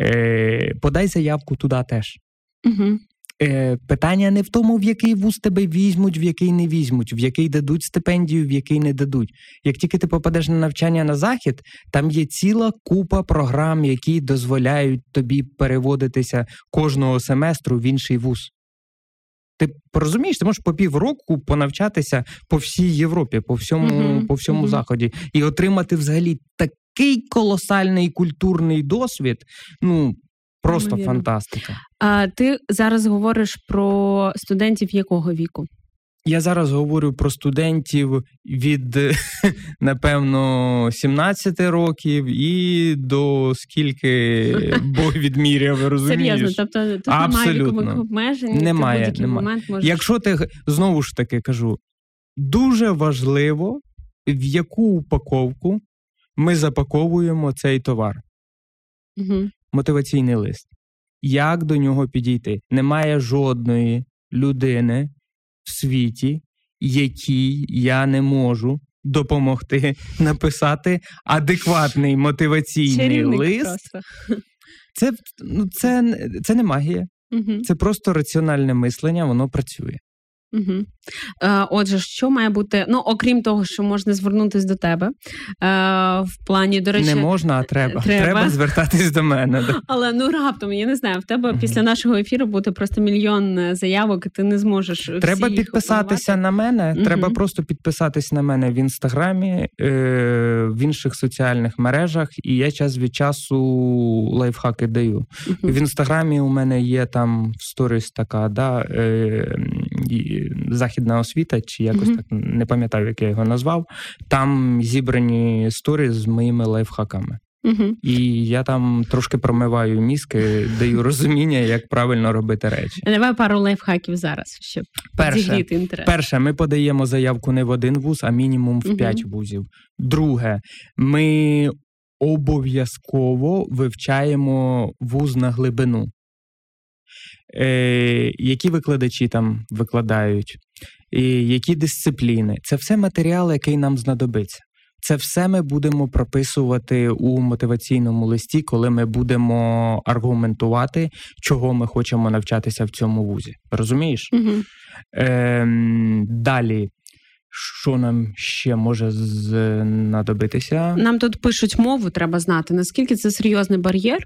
Е, Подай заявку туди теж. Угу е, питання не в тому, в який вуз тебе візьмуть, в який не візьмуть, в який дадуть стипендію, в який не дадуть. Як тільки ти попадеш на навчання на захід, там є ціла купа програм, які дозволяють тобі переводитися кожного семестру в інший вуз. Ти розумієш, ти можеш по півроку понавчатися по всій Європі, по всьому uh-huh, по всьому uh-huh. заході, і отримати взагалі такий колосальний культурний досвід. Ну Просто Навірно. фантастика. А ти зараз говориш про студентів якого віку? Я зараз говорю про студентів від напевно 17 років і до скільки Бог відміряв, розумієш? Серйозно, тобто тут немає вікових обмежень, немає, ти немає. момент можеш... Якщо ти знову ж таки кажу, дуже важливо, в яку упаковку ми запаковуємо цей товар. Угу мотиваційний лист. Як до нього підійти? Немає жодної людини в світі, якій я не можу допомогти написати адекватний мотиваційний Чарівник лист. Просто. Це ну, це, це не магія, угу. це просто раціональне мислення, воно працює. Угу. Е, Отже, що має бути? Ну, окрім того, що можна звернутися до тебе. Е, В плані, до речі, не можна, а треба. Треба, треба звертатись до мене. Але ну раптом, я не знаю, в тебе угу. після нашого ефіру буде просто мільйон е, заявок, і ти не зможеш. Треба всі підписатися їх на мене. Угу. Треба просто підписатись на мене в інстаграмі, е, в інших соціальних мережах, і я час від часу лайфхаки даю. Угу. В інстаграмі у мене є там сторіс така, да. Е, західна освіта, чи якось mm-hmm. так не пам'ятаю, як я його назвав. Там зібрані сторі з моїми лайфхаками. uh І я там трошки промиваю мізки, даю розуміння, як правильно робити речі. Давай пару лайфхаків зараз, щоб перше, інтерес. Перше, ми подаємо заявку не в один вуз, а мінімум в п'ять uh вузів. Друге, ми обов'язково вивчаємо вуз на глибину е, які викладачі там викладають, і які дисципліни. Це все матеріал, який нам знадобиться. Це все ми будемо прописувати у мотиваційному листі, коли ми будемо аргументувати, чого ми хочемо навчатися в цьому вузі. Розумієш? Угу. Е, Далі. Що нам ще може знадобитися? Нам тут пишуть мову, треба знати, наскільки це серйозний бар'єр,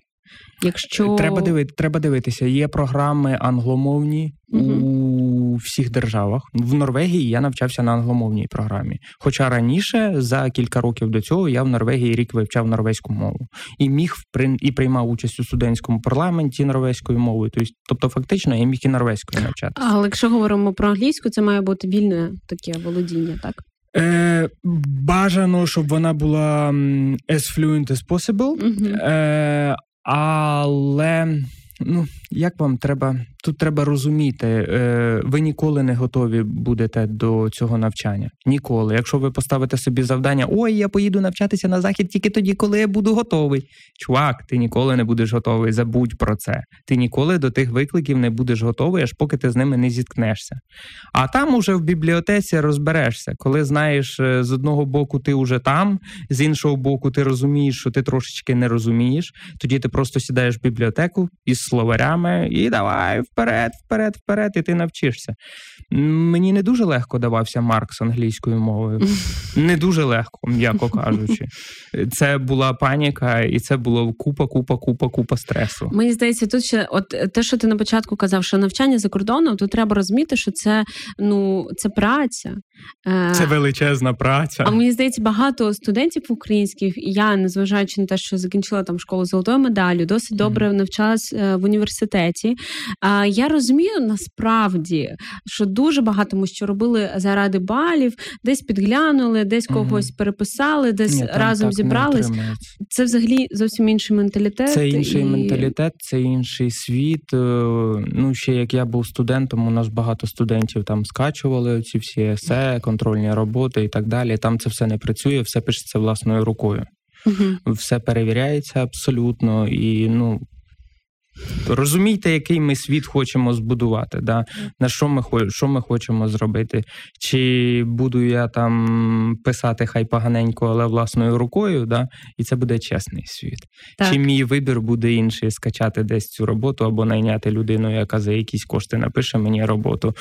Якщо треба дивити, треба дивитися, є програми англомовні угу. у всіх державах. В Норвегії я навчався на англомовній програмі. Хоча раніше, за кілька років до цього, я в Норвегії рік вивчав норвезьку мову і міг і приймав участь у студентському парламенті норвезькою мовою. Тобто, фактично, я міг і норвезькою навчатися. Але якщо говоримо про англійську, це має бути вільне таке володіння, так. Е, Бажано, щоб вона була as fluent as possible. Uh-huh. Е, але ну, як вам треба тут треба розуміти, е, ви ніколи не готові будете до цього навчання. Ніколи. Якщо ви поставите собі завдання, ой, я поїду навчатися на захід тільки тоді, коли я буду готовий. Чувак, ти ніколи не будеш готовий. Забудь про це. Ти ніколи до тих викликів не будеш готовий, аж поки ти з ними не зіткнешся. А там уже в бібліотеці розберешся, коли знаєш, е, з одного боку ти вже там, з іншого боку, ти розумієш, що ти трошечки не розумієш. Тоді ти просто сідаєш в бібліотеку із словарями і давай вперед, вперед, вперед, і ти навчишся. Мені не дуже легко давався Маркс англійською мовою. Не дуже легко, м'яко кажучи. Це була паніка, і це було купа, купа, купа, купа стресу. Мені здається, тут ще от те, що ти на початку казав, що навчання за кордоном, то треба розуміти, що це ну це праця. Е, це величезна праця. А мені здається, багато студентів українських, і я, незважаючи на те, що закінчила там школу золотою медаллю, досить добре навчалась е, в університеті. Я розумію насправді, що дуже багато ми що робили заради балів, десь підглянули, десь когось переписали, десь Ні, разом зібрались. Це взагалі зовсім інший менталітет. Це інший і... менталітет, це інший світ. Е, ну ще як я був студентом, у нас багато студентів там скачували ці всі есе, контрольні роботи і так далі. Там це все не працює, все пишеться власною рукою. Угу. Все перевіряється абсолютно і ну Розумійте, який ми світ хочемо збудувати, да? на що ми що ми хочемо зробити. Чи буду я там писати хай поганенько, але власною рукою, да? і це буде чесний світ. Так. Чи мій вибір буде інший скачати десь цю роботу або найняти людину, яка за якісь кошти напише мені роботу.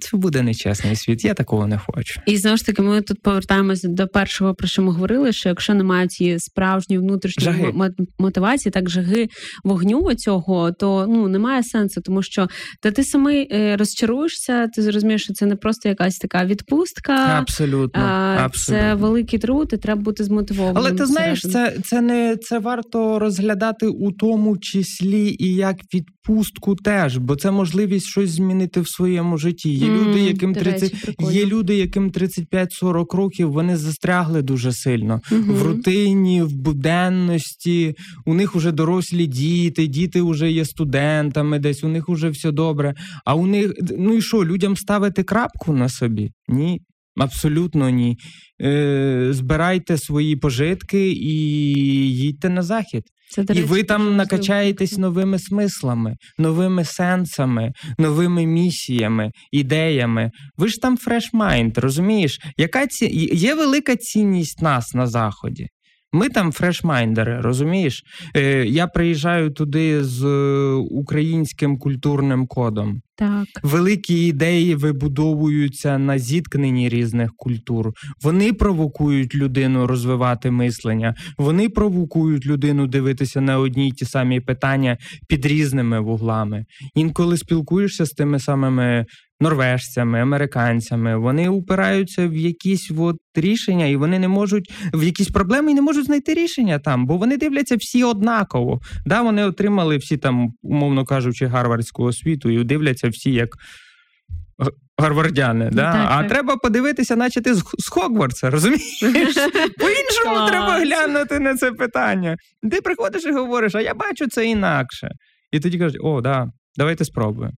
Це буде нечесний світ, я такого не хочу. І знову ж таки, ми тут повертаємося до першого, про що ми говорили: що якщо немає цієї справжньої внутрішньої жаги. мотивації, так жаги вогню цього, то ну немає сенсу, тому що та ти самий е, розчаруєшся, ти зрозумієш, що це не просто якась така відпустка, абсолютно, а, абсолютно. це великий труд, і треба бути змотивованим. Але ти знаєш, це це не це варто розглядати у тому числі і як відпустку теж, бо це можливість щось змінити в своєму житті. Є mm, люди, яким 30, є люди, яким 35-40 років, вони застрягли дуже сильно mm-hmm. в рутині, в буденності. У них вже дорослі діти, діти вже є студентами, десь у них вже все добре. А у них ну і що, людям ставити крапку на собі? Ні. Абсолютно ні. Е, Збирайте свої пожитки і їдьте на захід. Це, І ви там накачаєтесь новими смислами, новими сенсами, новими місіями, ідеями. Ви ж там фреш майнд, розумієш? Яка ці... Є велика цінність нас на заході. Ми там фрешмайндери, розумієш? Е, Я приїжджаю туди з е, українським культурним кодом. Так. Великі ідеї вибудовуються на зіткненні різних культур. Вони провокують людину розвивати мислення, вони провокують людину дивитися на одні й ті самі питання під різними вуглами. Інколи спілкуєшся з тими самими норвежцями, американцями, вони упираються в якісь от рішення, і вони не можуть в якісь проблеми і не можуть знайти рішення там, бо вони дивляться всі однаково. Да, Вони отримали всі там, умовно кажучи, гарвардську освіту, і дивляться всі як. Гарвардяни, да? так, а так. треба подивитися, наче ти з, Хогвартса, розумієш? По-іншому треба глянути на це питання. Ти приходиш і говориш, а я бачу це інакше. І тоді кажуть, о, да, давайте спробуємо.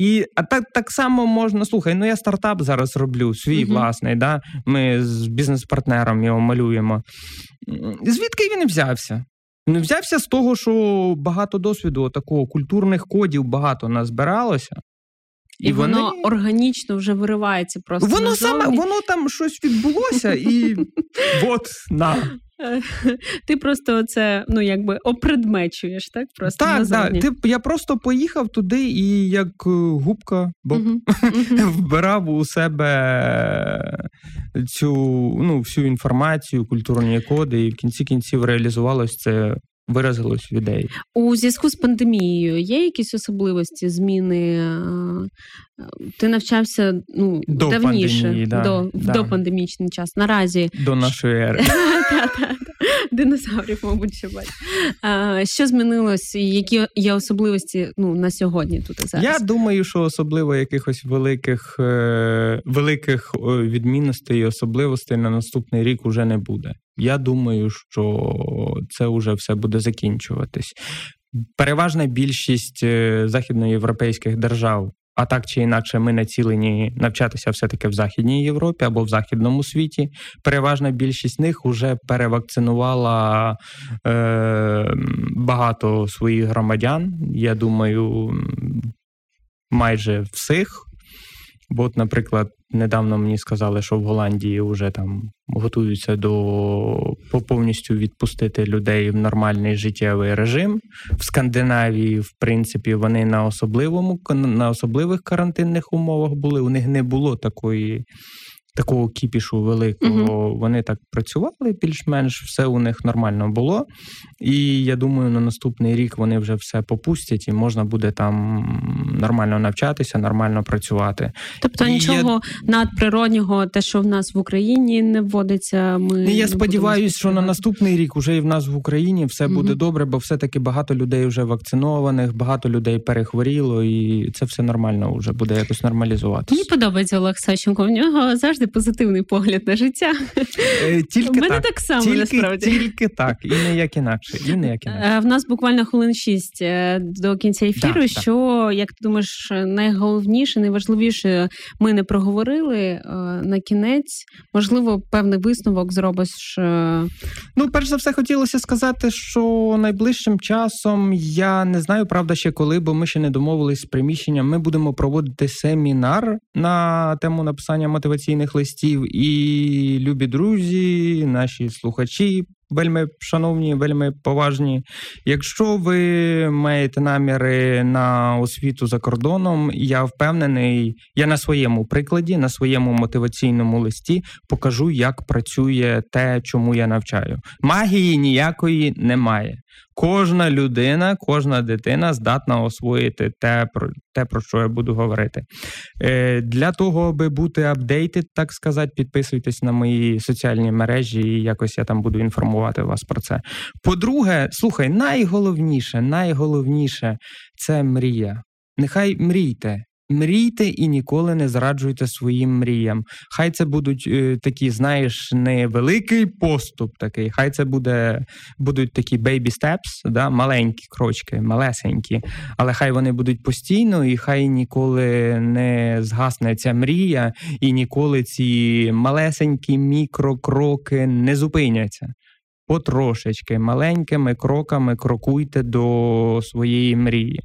І а так так само можна слухай. Ну я стартап зараз роблю, свій Мгм. власний. Да? Ми з бізнес-партнером його малюємо. Звідки він взявся? Він взявся з того, що багато досвіду такого культурних кодів багато назбиралося. І, воно органічно вже виривається просто. Воно саме воно там щось відбулося, і от на Ти просто це ну якби опредмечуєш, так? Просто так, назовні. так. Ти я просто поїхав туди і як е, губка, бо Мгм. Мгм. вбирав у себе цю ну, всю інформацію, культурні коди, і в кінці кінців реалізувалось це, виразилось в ідеї. У зв'язку з пандемією є якісь особливості зміни? е, Ти навчався ну, До давніше, пандемії, да, до, в да. допандемічний час. Наразі До нашої ери. Динозаврів, мабуть, ще бачу. А, Що змінилось? Які є особливості ну, на сьогодні тут і зараз? Я думаю, що особливо якихось великих, е, великих відмінностей і особливостей на наступний рік уже не буде. Я думаю, що це вже все буде закінчуватись. Переважна більшість е, західноєвропейських держав. А так чи інакше, ми націлені навчатися все-таки в Західній Європі або в західному світі. Переважна більшість них вже перевакцинувала е, багато своїх громадян. Я думаю, майже всіх. Бо, от, наприклад, недавно мені сказали, що в Голландії вже там готуються до по- повністю відпустити людей в нормальний життєвий режим. В Скандинавії, в принципі, вони на особливому на особливих карантинних умовах були. У них не було такої. Такого кіпішу великого вони так працювали більш-менш, все у них нормально було. І я думаю, на наступний рік вони вже все попустять, і можна буде там нормально навчатися, нормально працювати. Тобто І нічого надприроднього, те, що в нас в Україні не вводиться. Ми не я сподіваюся, що на наступний рік уже і в нас в Україні все Мгм. буде добре, бо все-таки багато людей вже вакцинованих, багато людей перехворіло, і це все нормально вже буде якось нормалізуватися. Мені подобається Олег Саченко. В нього завжди позитивний погляд на життя. Е, У Тільки мене так. так само Тільки, насправді. тільки так, і не як інакше. І не як інакше. Е, В нас буквально хвилин шість е, до кінця ефіру. Да, да. що, як ти думаєш, найголовніше, найважливіше ми не проговорили на кінець? Можливо, певний висновок зробиш. Ну, перш за все, хотілося сказати, що найближчим часом я не знаю, правда, ще коли, бо ми ще не домовились з приміщенням. Ми будемо проводити семінар на тему написання мотиваційних листів. І любі друзі, наші слухачі. Вельми шановні, вельми поважні. Якщо ви маєте наміри на освіту за кордоном, я впевнений, я на своєму прикладі, на своєму мотиваційному листі покажу, як працює те, чому я навчаю. Магії ніякої немає. Кожна людина, кожна дитина здатна освоїти те, про те, про що я буду говорити. Е, Для того, аби бути апдейтед, так сказати, підписуйтесь на мої соціальні мережі, і якось я там буду інформувати вас про це. По-друге, слухай, найголовніше, найголовніше це мрія. Нехай мрійте. Мрійте і ніколи не зраджуйте своїм мріям. Хай це будуть е, такі, знаєш, не великий поступ такий, хай це буде, будуть такі baby steps, да, маленькі крочки, малесенькі, але хай вони будуть постійно, і хай ніколи не згасне ця мрія, і ніколи ці малесенькі мікрокроки не зупиняться. Потрошечки, маленькими кроками крокуйте до своєї мрії.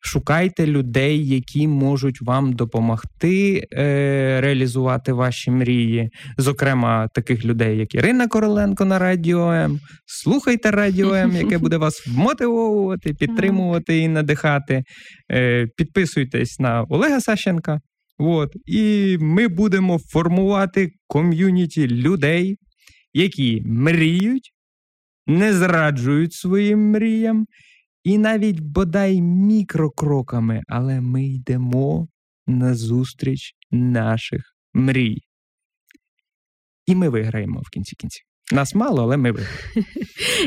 Шукайте людей, які можуть вам допомогти е, реалізувати ваші мрії. Зокрема, таких людей, як Ірина Короленко на Радіо М. Слухайте Радіо М, яке буде вас мотивовувати, підтримувати і надихати. Е, Підписуйтесь на Олега Сащенка. От, і ми будемо формувати ком'юніті людей, які мріють, не зраджують своїм мріям, і навіть бодай мікрокроками, але ми йдемо назустріч наших мрій. І ми виграємо в кінці кінців. Нас мало, але ми виграємо.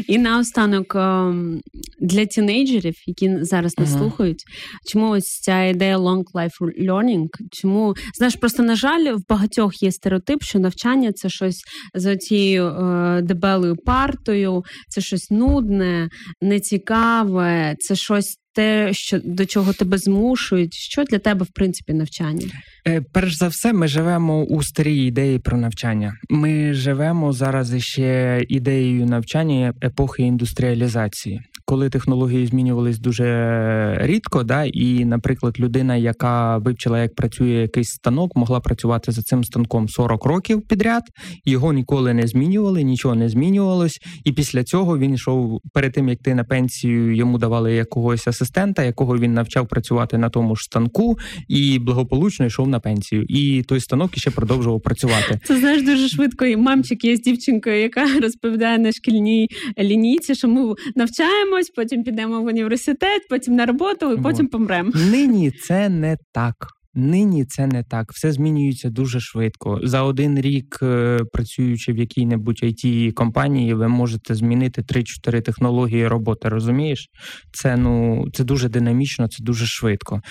І наостанок ем, для тінейджерів, які зараз нас Ага. слухають, чому ось ця ідея long life learning, Чому знаєш, просто на жаль, в багатьох є стереотип, що навчання це щось за цією е, дебелою партою, це щось нудне, нецікаве, це щось те, що до чого тебе змушують. Що для тебе, в принципі, навчання? Е, Перш за все, ми живемо у старій ідеї про навчання. Ми живемо зараз ще ідеєю навчання епохи індустріалізації, коли технології змінювались дуже рідко, да, і, наприклад, людина, яка вивчила, як працює якийсь станок, могла працювати за цим станком 40 років підряд, його ніколи не змінювали, нічого не змінювалось. І після цього він йшов перед тим, як ти на пенсію йому давали якогось асистента, якого він навчав працювати на тому ж станку, і благополучно йшов на пенсію. І той станок ще продовжував працювати. Це знаєш дуже швидко. І мамчик є з дівчинкою, яка розповідає на шкільній лінійці, що ми навчаємось, потім підемо в університет, потім на роботу, і потім помремо. Нині це не так. Нині це не так. Все змінюється дуже швидко. За один рік, е, працюючи в якій-небудь it компанії, ви можете змінити 3-4 технології роботи. Розумієш? Це ну це дуже динамічно, це дуже швидко.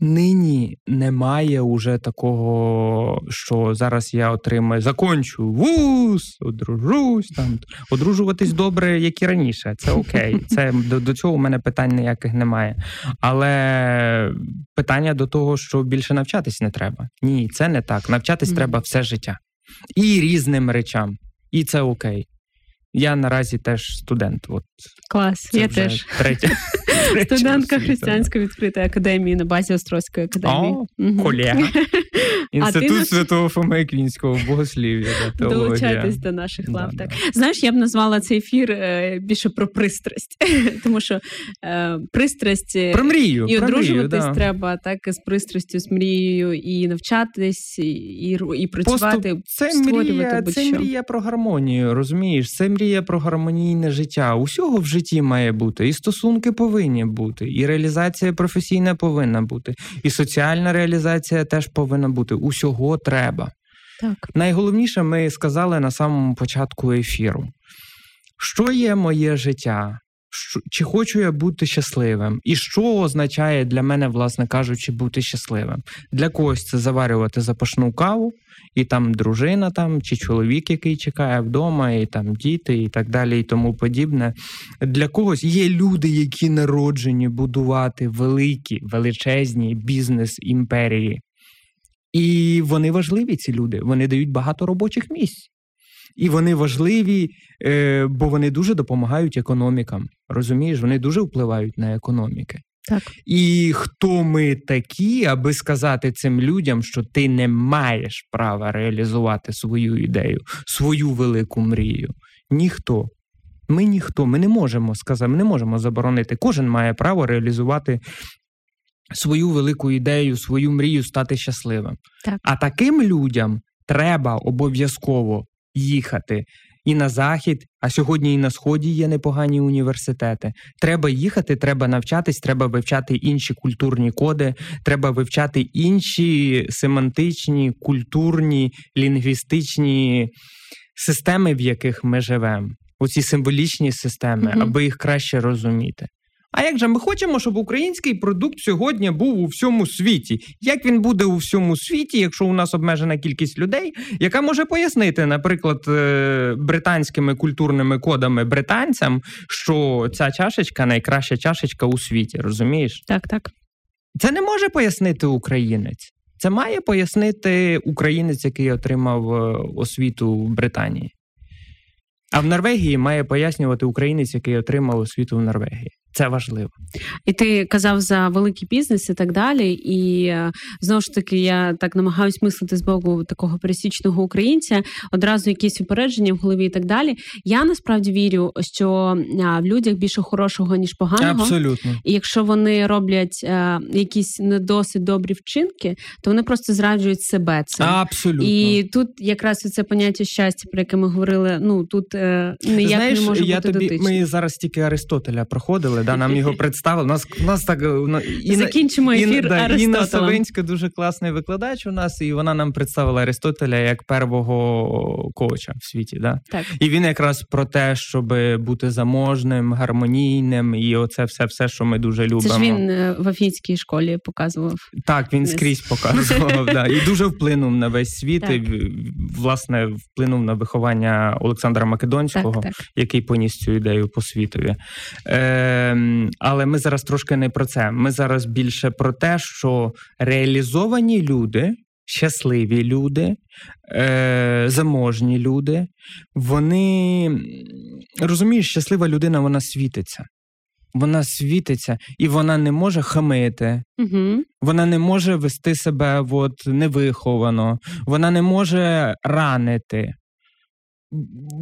Нині немає уже такого, що зараз я отримаю, закончу вуз, одружусь там. Одружуватись добре, як і раніше. Це окей. Це до, до цього у мене питань ніяких немає. Але питання до того, що більше навчатись не треба. Ні, це не так. Навчатись Мгм. треба все життя і різним речам. І це окей. Я наразі теж студент. От Клас, це я вже теж. третя, третя Студентка християнської відкритої академії на базі Острозької академії. О, колега. Інститут ти- Святого Фоми Квінського богослів'я теологія. Долучайтесь до наших лав. да. Так знаєш, я б назвала цей ефір е, більше про пристрасть, тому що е, пристрасть е, Про мрію. і про мрію, одружуватись да. треба так з пристрастю, з мрією, і навчатись, і, і, і працювати, Поступ, це створювати мрія, будь-що. це мрія про гармонію, розумієш? Це мрія про гармонійне життя. Усього в житті має бути. І стосунки повинні бути, і реалізація професійна повинна бути, і соціальна реалізація теж повинна бути. Усього треба. Так. Найголовніше ми сказали на самому початку ефіру. Що є моє життя? Чи хочу я бути щасливим? І що означає для мене, власне кажучи, бути щасливим? Для когось це заварювати запашну каву, і там дружина, там, чи чоловік, який чекає вдома, і там діти, і так далі, і тому подібне. Для когось є люди, які народжені будувати великі, величезні бізнес-імперії. І вони важливі, ці люди. Вони дають багато робочих місць. І вони важливі, е, бо вони дуже допомагають економікам. Розумієш, вони дуже впливають на економіки. Так. І хто ми такі, аби сказати цим людям, що ти не маєш права реалізувати свою ідею, свою велику мрію? Ніхто. Ми ніхто, ми не можемо сказати, ми не можемо заборонити. Кожен має право реалізувати свою велику ідею, свою мрію стати щасливим. Так. А таким людям треба обов'язково їхати і на захід, а сьогодні і на сході є непогані університети. Треба їхати, треба навчатись, треба вивчати інші культурні коди, треба вивчати інші семантичні, культурні, лінгвістичні системи, в яких ми живемо. Оці символічні системи, Мгм. аби їх краще розуміти. А як же ми хочемо, щоб український продукт сьогодні був у всьому світі? Як він буде у всьому світі, якщо у нас обмежена кількість людей, яка може пояснити, наприклад, е, британськими культурними кодами британцям, що ця чашечка найкраща чашечка у світі, розумієш? Так, так. Це не може пояснити українець. Це має пояснити українець, який отримав е, освіту в Британії. А в Норвегії має пояснювати українець, який отримав освіту в Норвегії. Це важливо. І ти казав за великий бізнес і так далі. І е, знову ж таки, я так намагаюсь мислити з боку такого пересічного українця, одразу якісь упередження в голові і так далі. Я насправді вірю, що в людях більше хорошого ніж поганого. Абсолютно. І якщо вони роблять е, якісь не досить добрі вчинки, то вони просто зраджують себе це. Абсолютно. І тут якраз це поняття щастя, про яке ми говорили. Ну тут е, ніяк Знаєш, не може я бути тобі, дотичним. Ми зараз тільки Аристотеля проходили, да, нам його представили. Нас нас так ну, і, закінчимо ефір. І, да, Інна Савинська дуже класний викладач у нас, і вона нам представила Аристотеля як первого коуча в світі. Да? Так. І він якраз про те, щоб бути заможним, гармонійним, і оце все, все, що ми дуже любимо. Це ж він е, в Афінській школі показував. Так, він скрізь показував. да, І дуже вплинув на весь світ. Так. і, Власне, вплинув на виховання Олександра Македонського, Так, так. який поніс цю ідею по світові. Е, але ми зараз трошки не про це. Ми зараз більше про те, що реалізовані люди. Щасливі люди, е, заможні люди, вони розумієш, щаслива людина вона світиться. Вона світиться, і вона не може хамити, Угу. вона не може вести себе от, невиховано, вона не може ранити.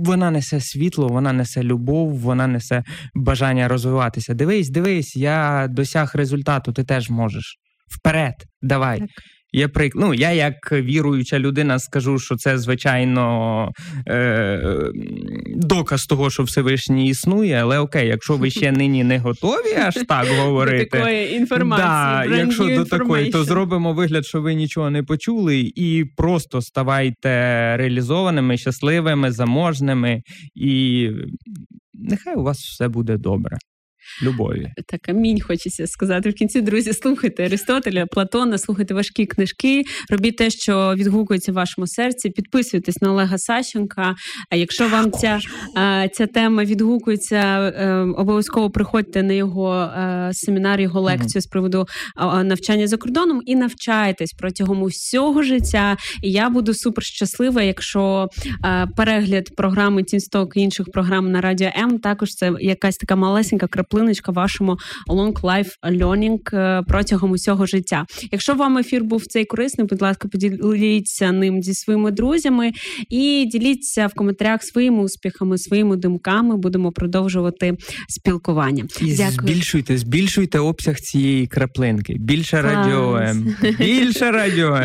Вона несе світло, вона несе любов, вона несе бажання розвиватися. Дивись, дивись, я досяг результату, ти теж можеш. Вперед, давай. Так. Я прик... ну, я як віруюча людина скажу, що це звичайно е... доказ того, що Всевишній існує, але окей, якщо ви ще нині не готові аж так говорити, До такої інформації. Да, якщо до такої, то зробимо вигляд, що ви нічого не почули, і просто ставайте реалізованими, щасливими, заможними, і нехай у вас все буде добре. Любові. Так, амінь, хочеться сказати. В кінці, друзі, слухайте Аристотеля, Платона, слухайте важкі книжки, робіть те, що відгукується в вашому серці. Підписуйтесь на Олега Сащенка. А якщо вам ця, ця тема відгукується, е, обов'язково приходьте на його е, семінар, його лекцію з приводу навчання за кордоном і навчайтесь протягом усього життя. І я буду супер щаслива, якщо е, перегляд програми Тінсток і інших програм на радіо М також це якась така малесенька краплиночка вашому long life learning е, протягом усього життя. Якщо вам ефір був цей корисний, будь ласка, поділіться ним зі своїми друзями і діліться в коментарях своїми успіхами, своїми думками. Будемо продовжувати спілкування. І Дякую. збільшуйте, збільшуйте обсяг цієї краплинки. Більше радіо Більше радіо!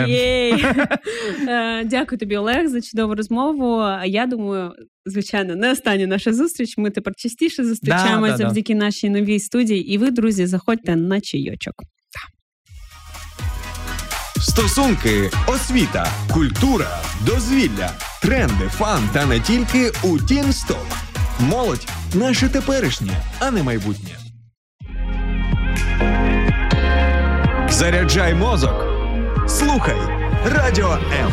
Е, Дякую тобі, Олег, за чудову розмову. Я думаю, звичайно, не остання наша зустріч. Ми тепер частіше зустрічаємося Да, да, да. завдяки нашій новій студії. І ви, друзі, заходьте на чайочок. Стосунки, освіта, культура, дозвілля, тренди, фан та не тільки у Тінсток. Молодь наше теперішнє, а не майбутнє. Заряджай мозок. Слухай Радіо М.